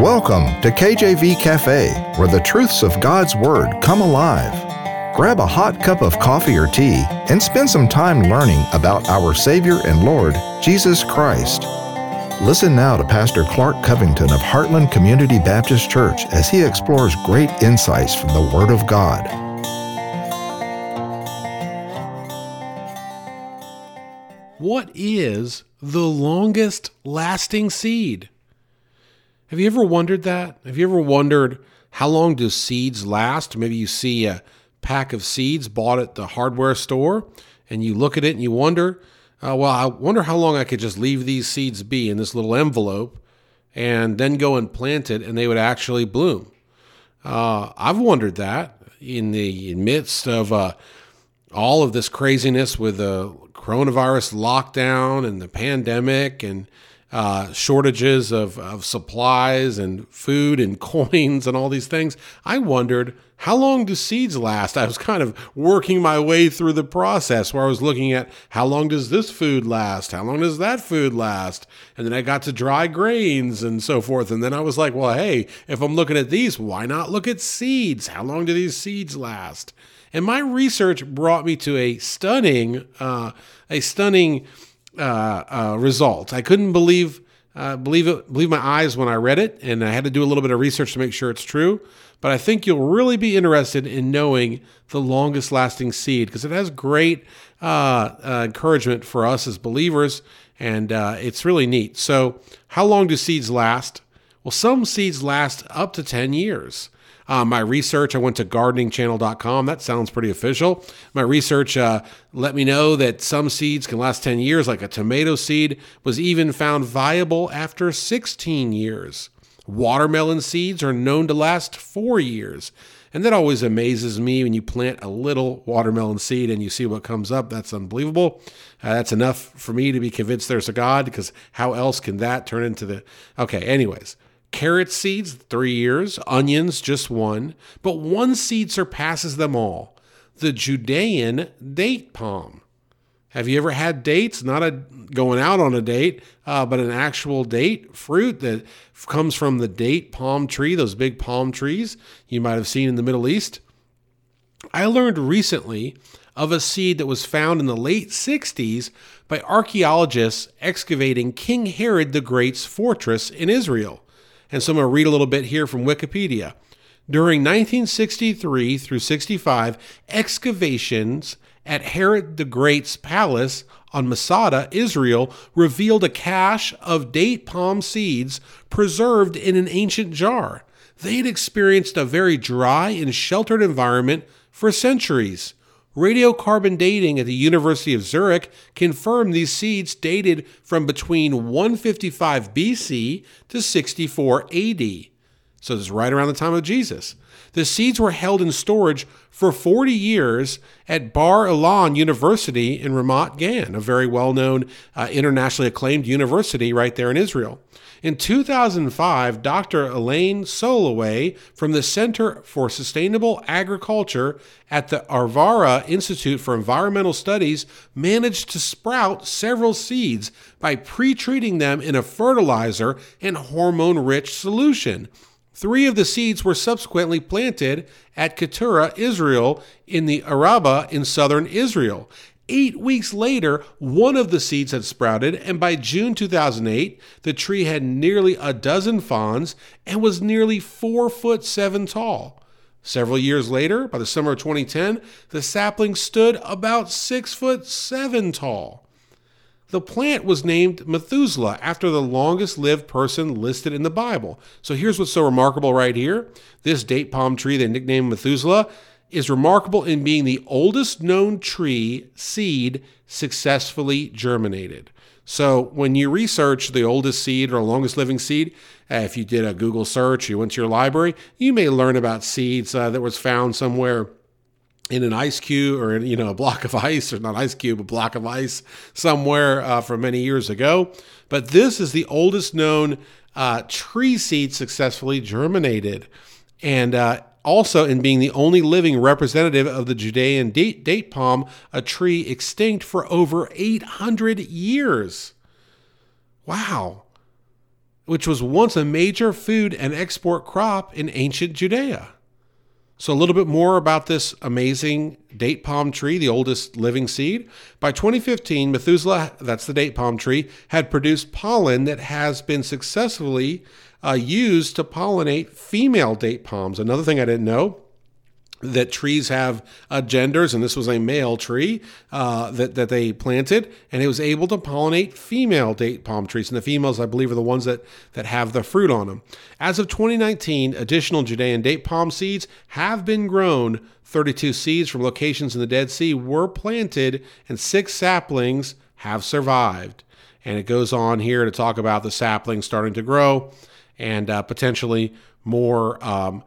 Welcome to KJV Cafe, where the truths of God's Word come alive. Grab a hot cup of coffee or tea and spend some time learning about our Savior and Lord, Jesus Christ. Listen now to Pastor Clark Covington of Heartland Community Baptist Church as he explores great insights from the Word of God. What is the longest lasting seed? Have you ever wondered that? Have you ever wondered how long do seeds last? Maybe you see a pack of seeds bought at the hardware store and you look at it and you wonder, uh, well, I wonder how long I could just leave these seeds be in this little envelope and then go and plant it and they would actually bloom. Uh, I've wondered that in the midst of uh, all of this craziness with the coronavirus lockdown and the pandemic and uh, shortages of, of supplies and food and coins and all these things, I wondered how long do seeds last? I was kind of working my way through the process where I was looking at how long does this food last? How long does that food last? And then I got to dry grains and so forth. And then I was like, well, hey, if I'm looking at these, why not look at seeds? How long do these seeds last? And my research brought me to a stunning, uh, a stunning uh, uh. I couldn't believe uh, believe it believe my eyes when I read it, and I had to do a little bit of research to make sure it's true. But I think you'll really be interested in knowing the longest lasting seed because it has great uh, uh, encouragement for us as believers, and uh, it's really neat. So, how long do seeds last? Well, some seeds last up to 10 years. Uh, my research, I went to gardeningchannel.com. That sounds pretty official. My research uh, let me know that some seeds can last 10 years, like a tomato seed was even found viable after 16 years. Watermelon seeds are known to last four years. And that always amazes me when you plant a little watermelon seed and you see what comes up. That's unbelievable. Uh, that's enough for me to be convinced there's a God because how else can that turn into the. Okay, anyways. Carrot seeds, three years. Onions, just one. But one seed surpasses them all the Judean date palm. Have you ever had dates? Not a going out on a date, uh, but an actual date fruit that comes from the date palm tree, those big palm trees you might have seen in the Middle East. I learned recently of a seed that was found in the late 60s by archaeologists excavating King Herod the Great's fortress in Israel. And so I'm going to read a little bit here from Wikipedia. During 1963 through 65, excavations at Herod the Great's palace on Masada, Israel, revealed a cache of date palm seeds preserved in an ancient jar. They had experienced a very dry and sheltered environment for centuries. Radiocarbon dating at the University of Zurich confirmed these seeds dated from between 155 BC to 64 AD. So this is right around the time of Jesus. The seeds were held in storage for 40 years at Bar Ilan University in Ramat Gan, a very well known, uh, internationally acclaimed university right there in Israel. In 2005, Dr. Elaine Solowey from the Center for Sustainable Agriculture at the Arava Institute for Environmental Studies managed to sprout several seeds by pre treating them in a fertilizer and hormone rich solution. Three of the seeds were subsequently planted at Keturah, Israel, in the Araba in southern Israel. Eight weeks later, one of the seeds had sprouted, and by June 2008, the tree had nearly a dozen fawns and was nearly four foot seven tall. Several years later, by the summer of 2010, the sapling stood about six foot seven tall. The plant was named Methuselah after the longest lived person listed in the Bible. So here's what's so remarkable right here. This date palm tree they nicknamed Methuselah is remarkable in being the oldest known tree seed successfully germinated. So when you research the oldest seed or longest living seed, uh, if you did a Google search, you went to your library, you may learn about seeds uh, that was found somewhere in an ice cube or in, you know a block of ice or not ice cube a block of ice somewhere uh, from many years ago but this is the oldest known uh, tree seed successfully germinated and uh, also in being the only living representative of the Judean date, date palm, a tree extinct for over 800 years. Wow. which was once a major food and export crop in ancient Judea. So, a little bit more about this amazing date palm tree, the oldest living seed. By 2015, Methuselah, that's the date palm tree, had produced pollen that has been successfully uh, used to pollinate female date palms. Another thing I didn't know that trees have uh, genders, and this was a male tree uh, that, that they planted, and it was able to pollinate female date palm trees. And the females, I believe, are the ones that, that have the fruit on them. As of 2019, additional Judean date palm seeds have been grown. 32 seeds from locations in the Dead Sea were planted, and six saplings have survived. And it goes on here to talk about the saplings starting to grow and uh, potentially more. Um,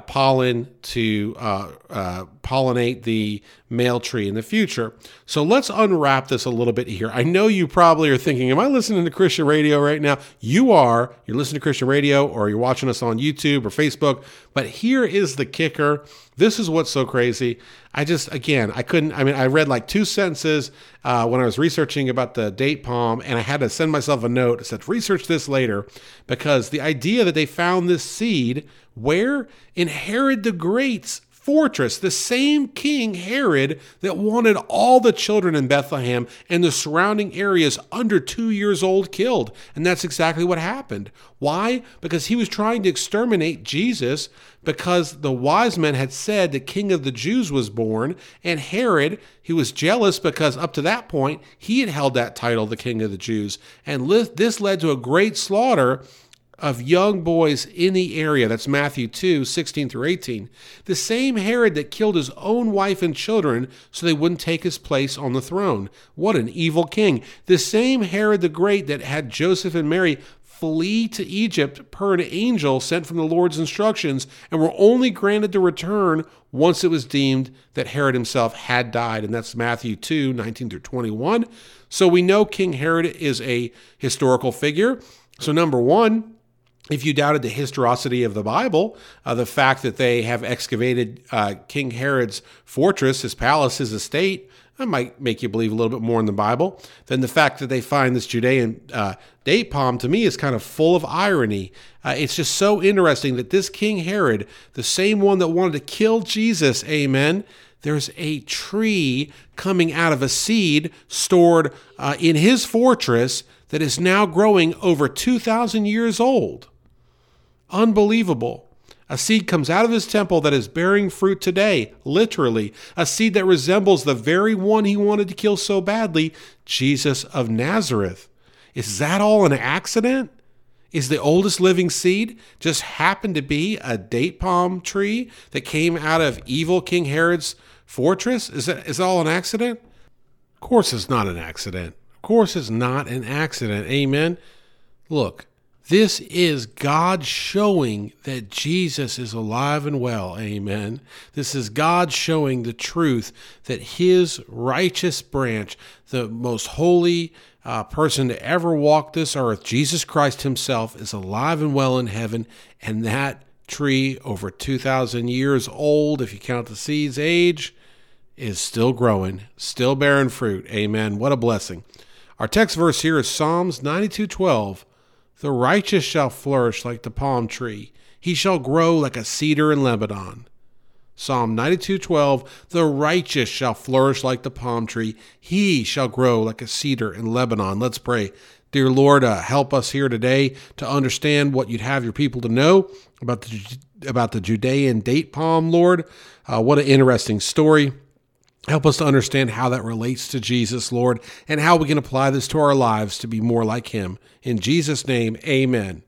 pollen to uh, uh, pollinate the male tree in the future. So let's unwrap this a little bit here. I know you probably are thinking, Am I listening to Christian radio right now? You are. You're listening to Christian radio or you're watching us on YouTube or Facebook. But here is the kicker. This is what's so crazy. I just, again, I couldn't, I mean, I read like two sentences uh, when I was researching about the date palm, and I had to send myself a note that said, research this later, because the idea that they found this seed where? In Herod the Great's fortress, the same King Herod that wanted all the children in Bethlehem and the surrounding areas under two years old killed. And that's exactly what happened. Why? Because he was trying to exterminate Jesus because the wise men had said the king of the Jews was born, and Herod, he was jealous because up to that point he had held that title, the king of the Jews. And this led to a great slaughter of young boys in the area. That's Matthew 2 16 through 18. The same Herod that killed his own wife and children so they wouldn't take his place on the throne. What an evil king. The same Herod the Great that had Joseph and Mary flee to Egypt per an angel sent from the Lord's instructions and were only granted to return once it was deemed that Herod himself had died. And that's Matthew 2 19 through 21. So we know King Herod is a historical figure. So, number one, if you doubted the historicity of the Bible, uh, the fact that they have excavated uh, King Herod's fortress, his palace, his estate, that might make you believe a little bit more in the Bible. Then the fact that they find this Judean uh, date palm to me is kind of full of irony. Uh, it's just so interesting that this King Herod, the same one that wanted to kill Jesus, amen, there's a tree coming out of a seed stored uh, in his fortress that is now growing over 2,000 years old. Unbelievable. A seed comes out of his temple that is bearing fruit today, literally. A seed that resembles the very one he wanted to kill so badly, Jesus of Nazareth. Is that all an accident? Is the oldest living seed just happened to be a date palm tree that came out of evil King Herod's fortress? Is that is all an accident? Of course it's not an accident. Of course it's not an accident. Amen. Look, this is God showing that Jesus is alive and well. Amen. This is God showing the truth that his righteous branch, the most holy uh, person to ever walk this earth, Jesus Christ himself, is alive and well in heaven. And that tree, over 2,000 years old, if you count the seed's age, is still growing, still bearing fruit. Amen. What a blessing. Our text verse here is Psalms 92 12. The righteous shall flourish like the palm tree. He shall grow like a cedar in Lebanon. Psalm 92:12 The righteous shall flourish like the palm tree. He shall grow like a cedar in Lebanon. Let's pray. Dear Lord, uh, help us here today to understand what you'd have your people to know about the about the Judean date palm, Lord. Uh, what an interesting story. Help us to understand how that relates to Jesus, Lord, and how we can apply this to our lives to be more like Him. In Jesus' name, amen.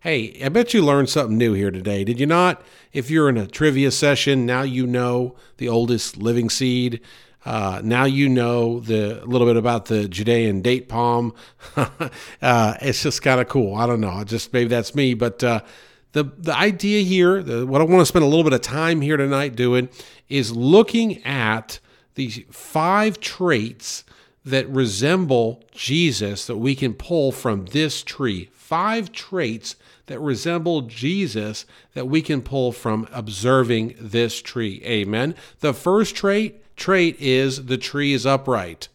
Hey, I bet you learned something new here today, did you not? If you're in a trivia session, now you know the oldest living seed. Uh, now you know the a little bit about the Judean date palm. uh, it's just kind of cool. I don't know. Just maybe that's me, but uh, the the idea here, the, what I want to spend a little bit of time here tonight doing, is looking at these five traits that resemble Jesus that we can pull from this tree. Five traits that resemble Jesus that we can pull from observing this tree. Amen. The first trait trait is the tree is upright.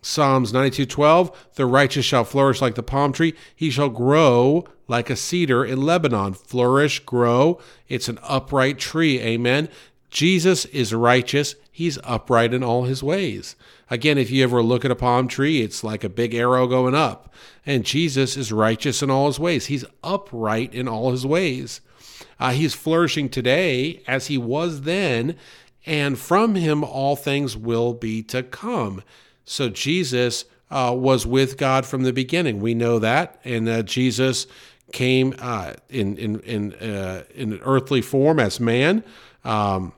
Psalms 92:12, the righteous shall flourish like the palm tree, he shall grow like a cedar in Lebanon. Flourish, grow. It's an upright tree. Amen. Jesus is righteous. He's upright in all his ways. Again, if you ever look at a palm tree, it's like a big arrow going up. And Jesus is righteous in all his ways. He's upright in all his ways. Uh, he's flourishing today as he was then, and from him all things will be to come. So Jesus uh, was with God from the beginning. We know that, and uh, Jesus came uh, in in in uh, in an earthly form as man. Um,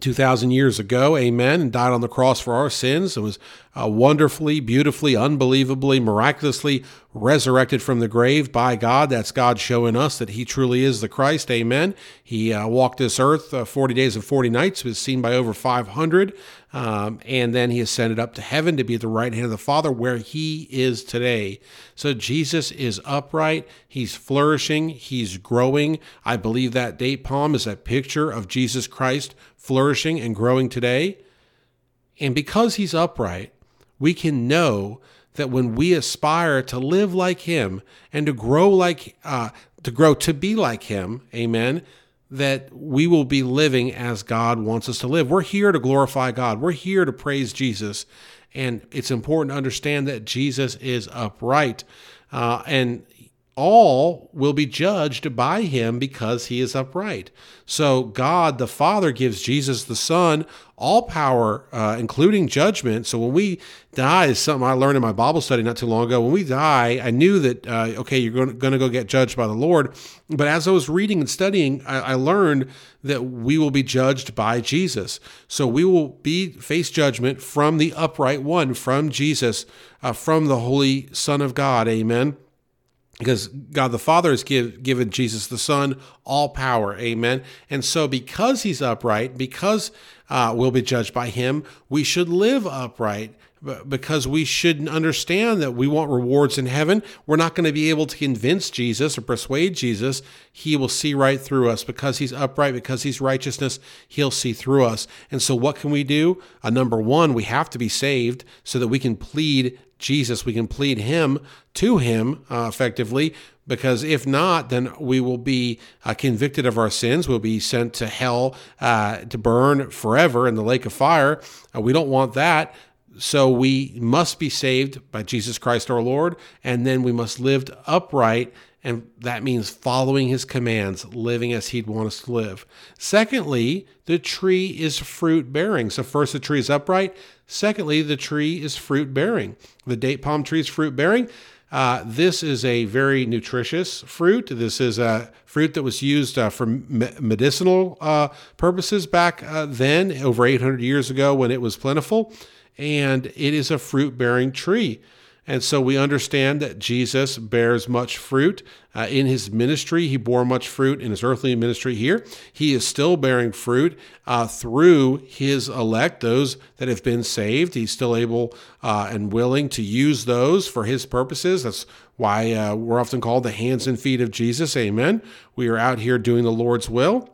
2,000 years ago, amen, and died on the cross for our sins and was uh, wonderfully, beautifully, unbelievably, miraculously resurrected from the grave by God. That's God showing us that He truly is the Christ, amen. He uh, walked this earth uh, 40 days and 40 nights, was seen by over 500, um, and then He ascended up to heaven to be at the right hand of the Father where He is today. So Jesus is upright, He's flourishing, He's growing. I believe that date palm is a picture of Jesus Christ flourishing and growing today. And because he's upright, we can know that when we aspire to live like him and to grow like uh, to grow to be like him, amen, that we will be living as God wants us to live. We're here to glorify God. We're here to praise Jesus. And it's important to understand that Jesus is upright. Uh, and all will be judged by him because he is upright. So God the Father gives Jesus the Son all power, uh, including judgment. So when we die, is something I learned in my Bible study not too long ago. When we die, I knew that uh, okay, you're going to go get judged by the Lord. But as I was reading and studying, I, I learned that we will be judged by Jesus. So we will be face judgment from the upright one, from Jesus, uh, from the Holy Son of God. Amen because God the Father has give, given Jesus the Son all power. Amen. And so, because he's upright, because uh, we'll be judged by him, we should live upright because we should understand that we want rewards in heaven. We're not going to be able to convince Jesus or persuade Jesus. He will see right through us because he's upright, because he's righteousness, he'll see through us. And so, what can we do? Uh, number one, we have to be saved so that we can plead Jesus, we can plead him to him uh, effectively, because if not, then we will be uh, convicted of our sins. We'll be sent to hell uh, to burn forever in the lake of fire. Uh, we don't want that. So we must be saved by Jesus Christ our Lord, and then we must live upright and that means following his commands, living as he'd want us to live. Secondly, the tree is fruit bearing. So, first, the tree is upright. Secondly, the tree is fruit bearing. The date palm tree is fruit bearing. Uh, this is a very nutritious fruit. This is a fruit that was used uh, for me- medicinal uh, purposes back uh, then, over 800 years ago when it was plentiful. And it is a fruit bearing tree. And so we understand that Jesus bears much fruit uh, in his ministry. He bore much fruit in his earthly ministry here. He is still bearing fruit uh, through his elect, those that have been saved. He's still able uh, and willing to use those for his purposes. That's why uh, we're often called the hands and feet of Jesus. Amen. We are out here doing the Lord's will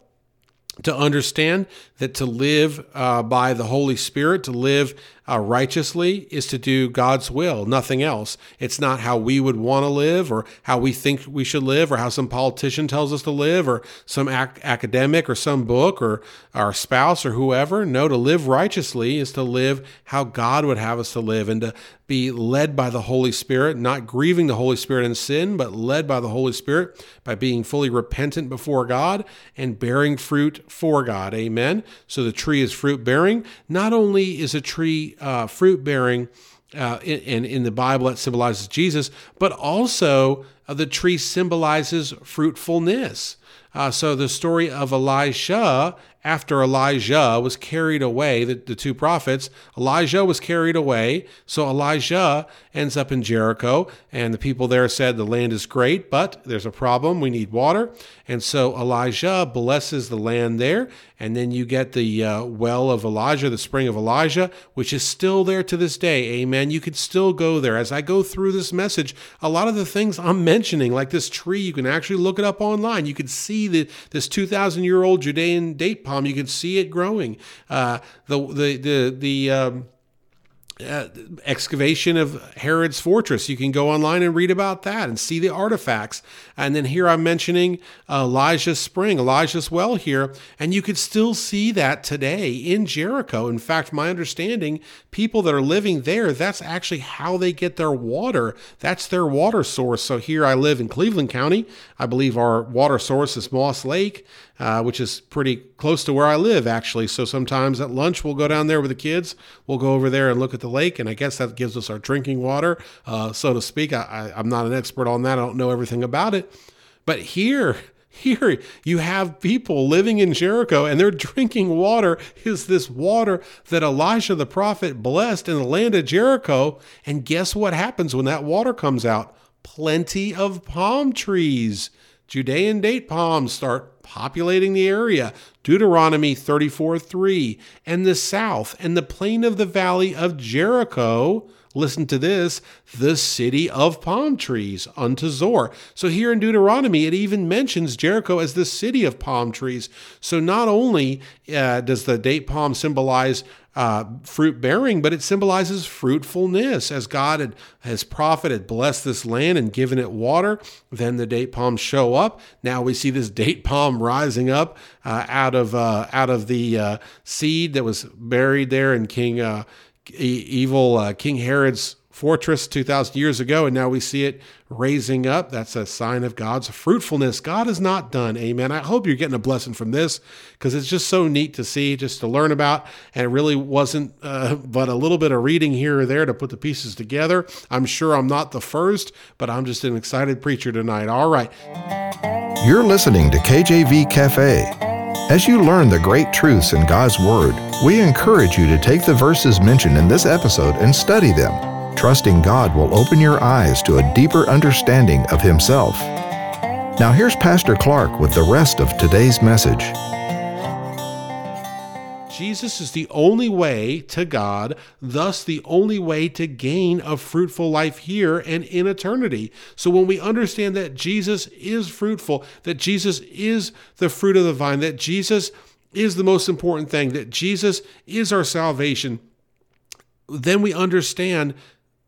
to understand that to live uh, by the Holy Spirit, to live uh, righteously, is to do God's will, nothing else. It's not how we would want to live or how we think we should live or how some politician tells us to live or some ac- academic or some book or our spouse or whoever. No, to live righteously is to live how God would have us to live and to be led by the Holy Spirit, not grieving the Holy Spirit in sin, but led by the Holy Spirit by being fully repentant before God and bearing fruit for God. Amen. So the tree is fruit bearing. Not only is a tree uh, fruit bearing, uh, in, in the Bible that symbolizes Jesus, but also uh, the tree symbolizes fruitfulness. Uh, so the story of Elisha, after Elijah was carried away, the, the two prophets, Elijah was carried away. So Elijah ends up in Jericho, and the people there said, The land is great, but there's a problem. We need water. And so Elijah blesses the land there. And then you get the uh, well of Elijah, the spring of Elijah, which is still there to this day. Amen. You could still go there. As I go through this message, a lot of the things I'm mentioning, like this tree, you can actually look it up online. You can see the, this 2,000 year old Judean date palm. You can see it growing. Uh, the the the the um, uh, excavation of Herod's fortress. You can go online and read about that and see the artifacts. And then here I'm mentioning Elijah's spring, Elijah's well here, and you could still see that today in Jericho. In fact, my understanding, people that are living there, that's actually how they get their water. That's their water source. So here I live in Cleveland County. I believe our water source is Moss Lake uh, which is pretty close to where I live, actually. So sometimes at lunch, we'll go down there with the kids. We'll go over there and look at the lake, and I guess that gives us our drinking water, uh, so to speak. I, I'm not an expert on that, I don't know everything about it. But here, here you have people living in Jericho and they're drinking water is this water that Elisha the prophet blessed in the land of Jericho. And guess what happens when that water comes out? Plenty of palm trees. Judean date palms start populating the area. Deuteronomy 34 3. And the south and the plain of the valley of Jericho. Listen to this the city of palm trees unto Zoar. So here in Deuteronomy, it even mentions Jericho as the city of palm trees. So not only uh, does the date palm symbolize uh, fruit bearing, but it symbolizes fruitfulness. As God had, his prophet had blessed this land and given it water, then the date palms show up. Now we see this date palm rising up uh, out of uh, out of the uh, seed that was buried there in King uh, evil uh, King Herod's fortress 2,000 years ago, and now we see it raising up. That's a sign of God's fruitfulness. God is not done. Amen. I hope you're getting a blessing from this because it's just so neat to see, just to learn about. And it really wasn't uh, but a little bit of reading here or there to put the pieces together. I'm sure I'm not the first, but I'm just an excited preacher tonight. All right. You're listening to KJV Cafe. As you learn the great truths in God's Word, we encourage you to take the verses mentioned in this episode and study them trusting God will open your eyes to a deeper understanding of Himself. Now, here's Pastor Clark with the rest of today's message. Jesus is the only way to God, thus, the only way to gain a fruitful life here and in eternity. So, when we understand that Jesus is fruitful, that Jesus is the fruit of the vine, that Jesus is the most important thing, that Jesus is our salvation, then we understand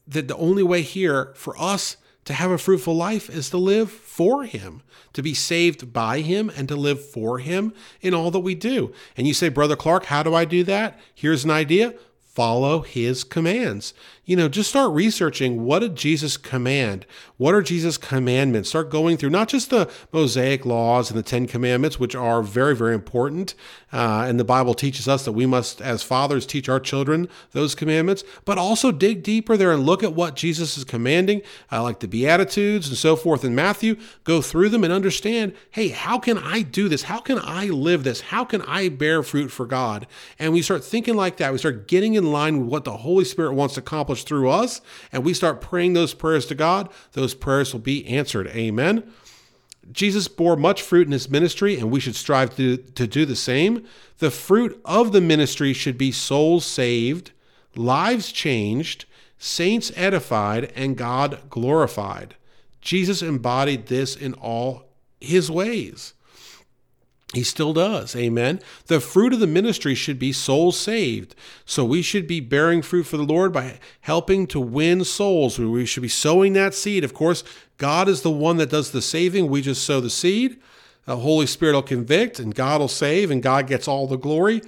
that the only way here for us to have a fruitful life is to live for Him, to be saved by Him, and to live for Him in all that we do. And you say, Brother Clark, how do I do that? Here's an idea follow his commands. You know, just start researching what did Jesus command? What are Jesus' commandments? Start going through not just the Mosaic laws and the Ten Commandments, which are very, very important. Uh, and the Bible teaches us that we must, as fathers, teach our children those commandments, but also dig deeper there and look at what Jesus is commanding, uh, like the Beatitudes and so forth in Matthew. Go through them and understand hey, how can I do this? How can I live this? How can I bear fruit for God? And we start thinking like that. We start getting in line with what the Holy Spirit wants to accomplish accomplished through us, and we start praying those prayers to God, those prayers will be answered. Amen. Jesus bore much fruit in his ministry, and we should strive to, to do the same. The fruit of the ministry should be souls saved, lives changed, saints edified, and God glorified. Jesus embodied this in all his ways. He still does. Amen. The fruit of the ministry should be souls saved. So we should be bearing fruit for the Lord by helping to win souls. We should be sowing that seed. Of course, God is the one that does the saving. We just sow the seed. The Holy Spirit will convict and God will save and God gets all the glory.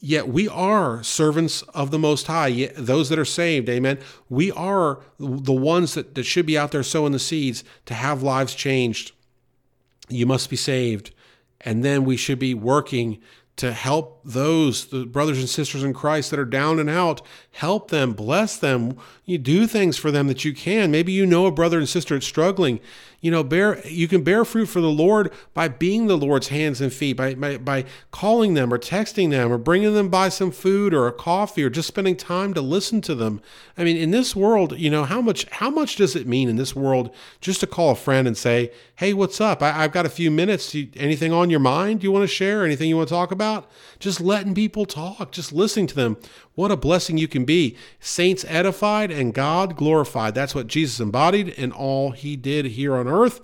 Yet we are servants of the Most High, those that are saved. Amen. We are the ones that, that should be out there sowing the seeds to have lives changed. You must be saved. And then we should be working to help those the brothers and sisters in Christ that are down and out, help them, bless them. You do things for them that you can. Maybe you know a brother and sister that's struggling. You know bear you can bear fruit for the lord by being the lord's hands and feet by, by, by calling them or texting them or bringing them by some food or a coffee or just spending time to listen to them. I mean in this world you know how much how much does it mean in this world just to call a friend and say hey what's up? I, have got a few minutes. Anything on your mind you want to share? Anything you want to talk about? Just letting people talk just listening to them what a blessing you can be. Saints edified and God glorified. That's what Jesus embodied in all he did here on earth.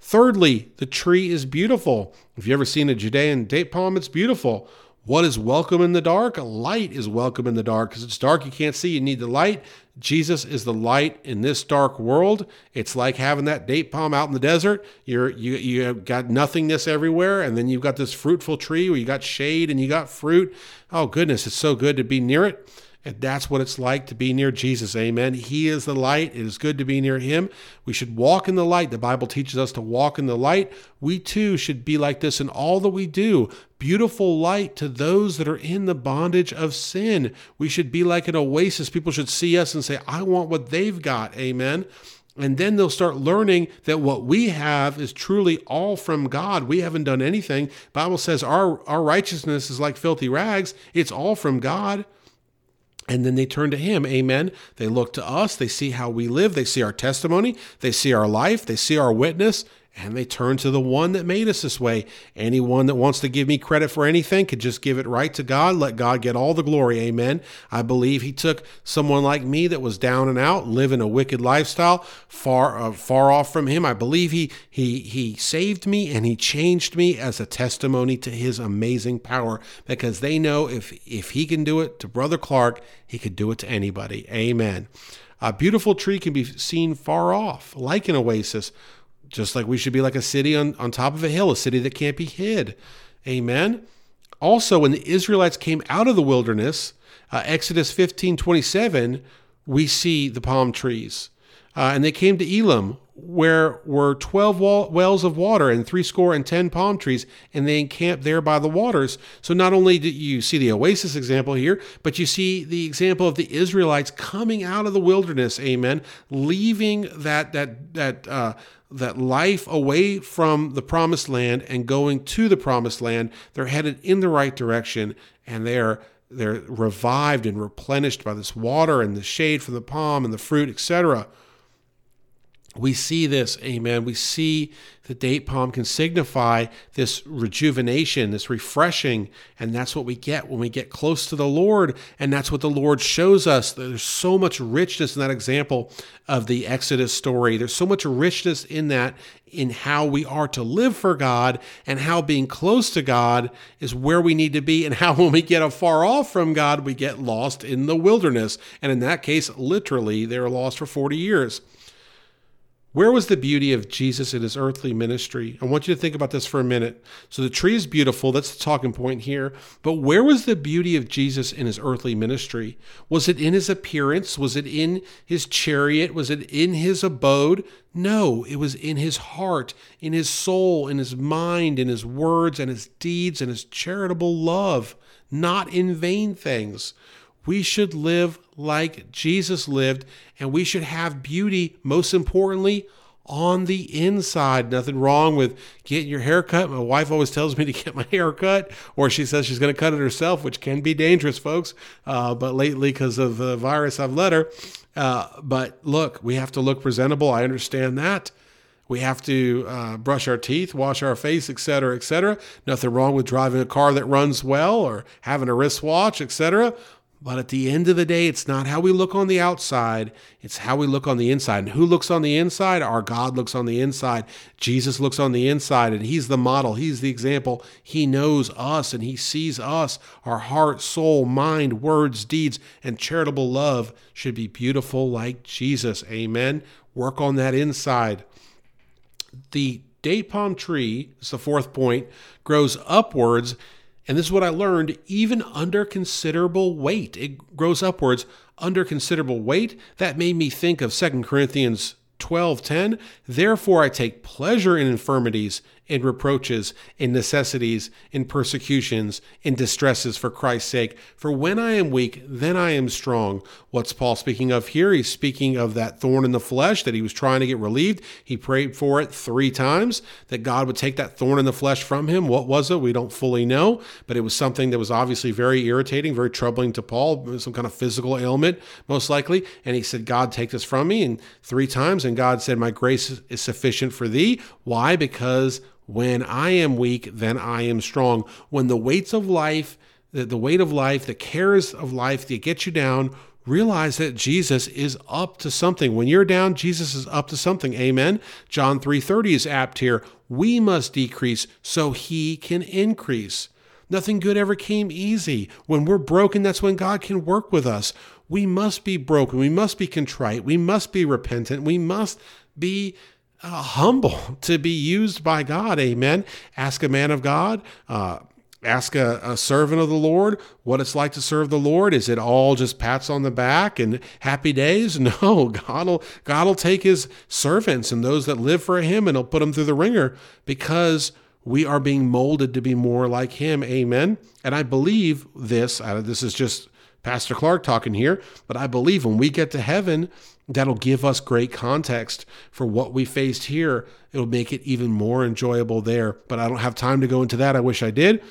Thirdly, the tree is beautiful. If you ever seen a Judean date palm, it's beautiful. What is welcome in the dark? Light is welcome in the dark because it's dark, you can't see, you need the light. Jesus is the light in this dark world. It's like having that date palm out in the desert. You're you you have got nothingness everywhere, and then you've got this fruitful tree where you got shade and you got fruit. Oh goodness, it's so good to be near it. And that's what it's like to be near Jesus. Amen. He is the light. It is good to be near him. We should walk in the light. The Bible teaches us to walk in the light. We too should be like this in all that we do. Beautiful light to those that are in the bondage of sin. We should be like an oasis. People should see us and say, I want what they've got. Amen. And then they'll start learning that what we have is truly all from God. We haven't done anything. Bible says our, our righteousness is like filthy rags. It's all from God. And then they turn to him. Amen. They look to us. They see how we live. They see our testimony. They see our life. They see our witness and they turn to the one that made us this way. Anyone that wants to give me credit for anything could just give it right to God. Let God get all the glory. Amen. I believe He took someone like me that was down and out, living a wicked lifestyle, far uh, far off from Him. I believe He He He saved me and He changed me as a testimony to His amazing power. Because they know if if He can do it to Brother Clark, He could do it to anybody. Amen. A beautiful tree can be seen far off, like an oasis just like we should be like a city on, on top of a hill, a city that can't be hid. Amen. Also, when the Israelites came out of the wilderness, uh, Exodus 15 27, we see the palm trees. Uh, and they came to Elim, where were 12 wells of water and three score and 10 palm trees, and they encamped there by the waters. So not only do you see the oasis example here, but you see the example of the Israelites coming out of the wilderness, amen, leaving that, that, that, uh, that life away from the promised land and going to the promised land. They're headed in the right direction and they're they're revived and replenished by this water and the shade from the palm and the fruit, etc we see this, amen. We see the date palm can signify this rejuvenation, this refreshing, and that's what we get when we get close to the Lord. And that's what the Lord shows us. There's so much richness in that example of the Exodus story. There's so much richness in that, in how we are to live for God, and how being close to God is where we need to be, and how when we get afar off from God, we get lost in the wilderness. And in that case, literally, they were lost for 40 years. Where was the beauty of Jesus in his earthly ministry? I want you to think about this for a minute. So, the tree is beautiful. That's the talking point here. But where was the beauty of Jesus in his earthly ministry? Was it in his appearance? Was it in his chariot? Was it in his abode? No, it was in his heart, in his soul, in his mind, in his words, and his deeds, and his charitable love, not in vain things. We should live like Jesus lived, and we should have beauty, most importantly, on the inside. Nothing wrong with getting your hair cut. My wife always tells me to get my hair cut, or she says she's going to cut it herself, which can be dangerous, folks. Uh, but lately, because of the virus, I've let her. Uh, but look, we have to look presentable. I understand that. We have to uh, brush our teeth, wash our face, etc., etc. Nothing wrong with driving a car that runs well or having a wristwatch, etc. But at the end of the day, it's not how we look on the outside, it's how we look on the inside. And who looks on the inside? Our God looks on the inside. Jesus looks on the inside, and He's the model, He's the example. He knows us and He sees us. Our heart, soul, mind, words, deeds, and charitable love should be beautiful like Jesus. Amen. Work on that inside. The date palm tree, is the fourth point, grows upwards and this is what I learned even under considerable weight. It grows upwards under considerable weight. That made me think of 2 Corinthians 12:10 Therefore I take pleasure in infirmities in reproaches, in necessities, in persecutions, in distresses for Christ's sake. For when I am weak, then I am strong. What's Paul speaking of here? He's speaking of that thorn in the flesh that he was trying to get relieved. He prayed for it three times that God would take that thorn in the flesh from him. What was it? We don't fully know, but it was something that was obviously very irritating, very troubling to Paul, some kind of physical ailment, most likely. And he said, God, take this from me. And three times, and God said, My grace is sufficient for thee. Why? Because when I am weak, then I am strong. When the weights of life, the, weight of life, the cares of life that get you down, realize that Jesus is up to something. When you're down, Jesus is up to something. Amen. John 3:30 is apt here. We must decrease so he can increase. Nothing good ever came easy. When we're broken, that's when God can work with us. We must be broken. We must be contrite. We must be repentant. We must be uh, humble to be used by God. Amen. Ask a man of God. Uh, ask a, a, servant of the Lord what it's like to serve the Lord. Is it all just pats on the back and happy days? No, God will God will take His servants and those that live for Him, and He'll put them through the wringer because we are being molded to be more like Him. Amen. And I believe this. This is just Pastor Clark talking here, but I believe when we get to heaven, that'll give us great context for what we faced here. It'll make it even more enjoyable there. But I don't have time to go into that. I wish I did.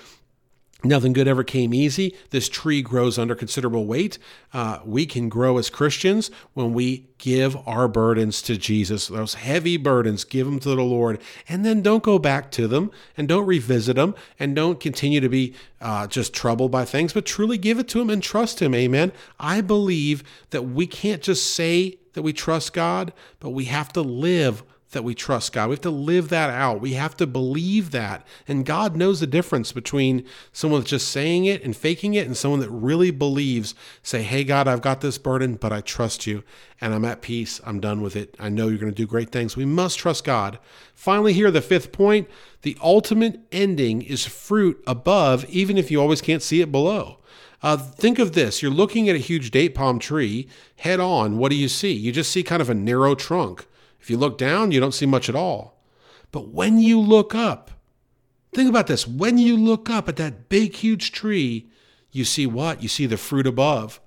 Nothing good ever came easy. This tree grows under considerable weight. Uh, we can grow as Christians when we give our burdens to Jesus. Those heavy burdens, give them to the Lord. And then don't go back to them and don't revisit them and don't continue to be uh, just troubled by things, but truly give it to Him and trust Him. Amen. I believe that we can't just say that we trust God, but we have to live that we trust God. We have to live that out. We have to believe that. And God knows the difference between someone that's just saying it and faking it and someone that really believes, say, Hey, God, I've got this burden, but I trust you and I'm at peace. I'm done with it. I know you're going to do great things. We must trust God. Finally, here, the fifth point the ultimate ending is fruit above, even if you always can't see it below. Uh, think of this you're looking at a huge date palm tree head on. What do you see? You just see kind of a narrow trunk. If you look down, you don't see much at all. But when you look up, think about this. When you look up at that big, huge tree, you see what? You see the fruit above.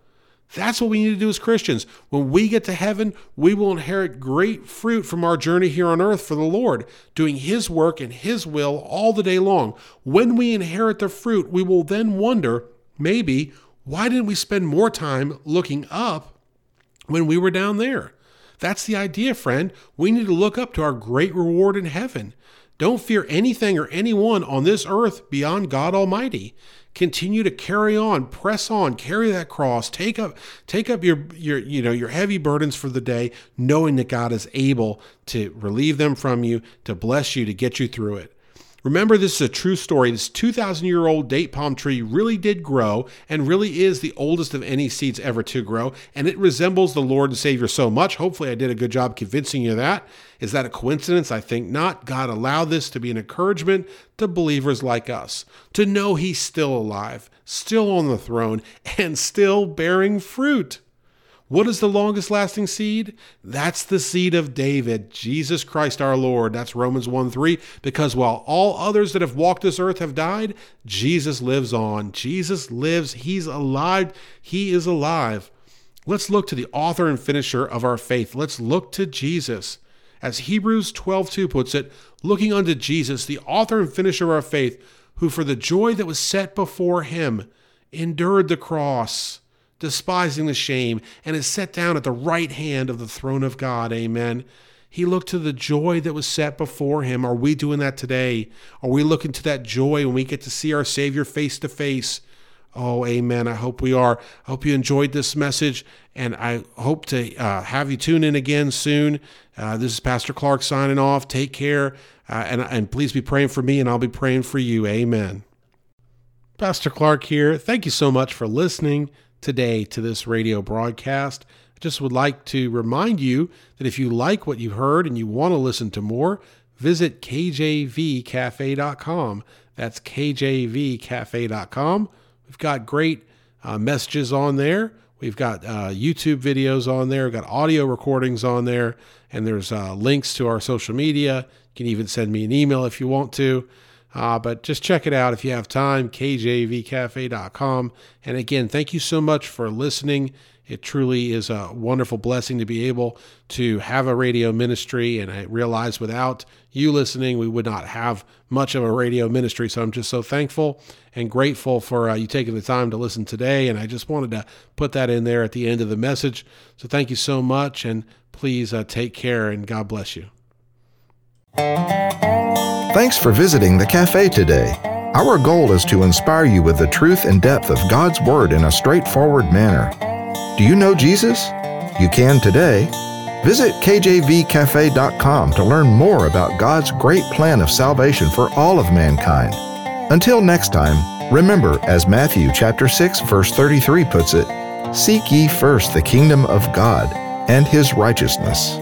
That's what we need to do as Christians. When we get to heaven, we will inherit great fruit from our journey here on earth for the Lord, doing His work and His will all the day long. When we inherit the fruit, we will then wonder maybe, why didn't we spend more time looking up when we were down there? That's the idea, friend. We need to look up to our great reward in heaven. Don't fear anything or anyone on this earth beyond God Almighty. Continue to carry on, press on, carry that cross, take up take up your your you know your heavy burdens for the day, knowing that God is able to relieve them from you, to bless you, to get you through it. Remember, this is a true story. This 2,000 year old date palm tree really did grow and really is the oldest of any seeds ever to grow. And it resembles the Lord and Savior so much. Hopefully, I did a good job convincing you that. Is that a coincidence? I think not. God allowed this to be an encouragement to believers like us to know He's still alive, still on the throne, and still bearing fruit. What is the longest lasting seed? That's the seed of David, Jesus Christ our Lord. That's Romans 1 3. Because while all others that have walked this earth have died, Jesus lives on. Jesus lives. He's alive. He is alive. Let's look to the author and finisher of our faith. Let's look to Jesus. As Hebrews 12 2 puts it, looking unto Jesus, the author and finisher of our faith, who for the joy that was set before him endured the cross despising the shame, and is set down at the right hand of the throne of God. Amen. He looked to the joy that was set before him. Are we doing that today? Are we looking to that joy when we get to see our Savior face to face? Oh, amen. I hope we are. I hope you enjoyed this message, and I hope to uh, have you tune in again soon. Uh, this is Pastor Clark signing off. Take care, uh, and, and please be praying for me, and I'll be praying for you. Amen. Pastor Clark here. Thank you so much for listening today to this radio broadcast. I just would like to remind you that if you like what you heard and you want to listen to more, visit kjvcafe.com. That's kjvcafe.com. We've got great uh, messages on there. We've got uh, YouTube videos on there. We've got audio recordings on there. And there's uh, links to our social media. You can even send me an email if you want to. Uh, but just check it out if you have time, kjvcafe.com. And again, thank you so much for listening. It truly is a wonderful blessing to be able to have a radio ministry. And I realize without you listening, we would not have much of a radio ministry. So I'm just so thankful and grateful for uh, you taking the time to listen today. And I just wanted to put that in there at the end of the message. So thank you so much. And please uh, take care and God bless you. Thanks for visiting the cafe today. Our goal is to inspire you with the truth and depth of God's Word in a straightforward manner. Do you know Jesus? You can today. Visit kjvcafe.com to learn more about God's great plan of salvation for all of mankind. Until next time, Remember, as Matthew chapter 6 verse 33 puts it, seek ye first the kingdom of God and his righteousness.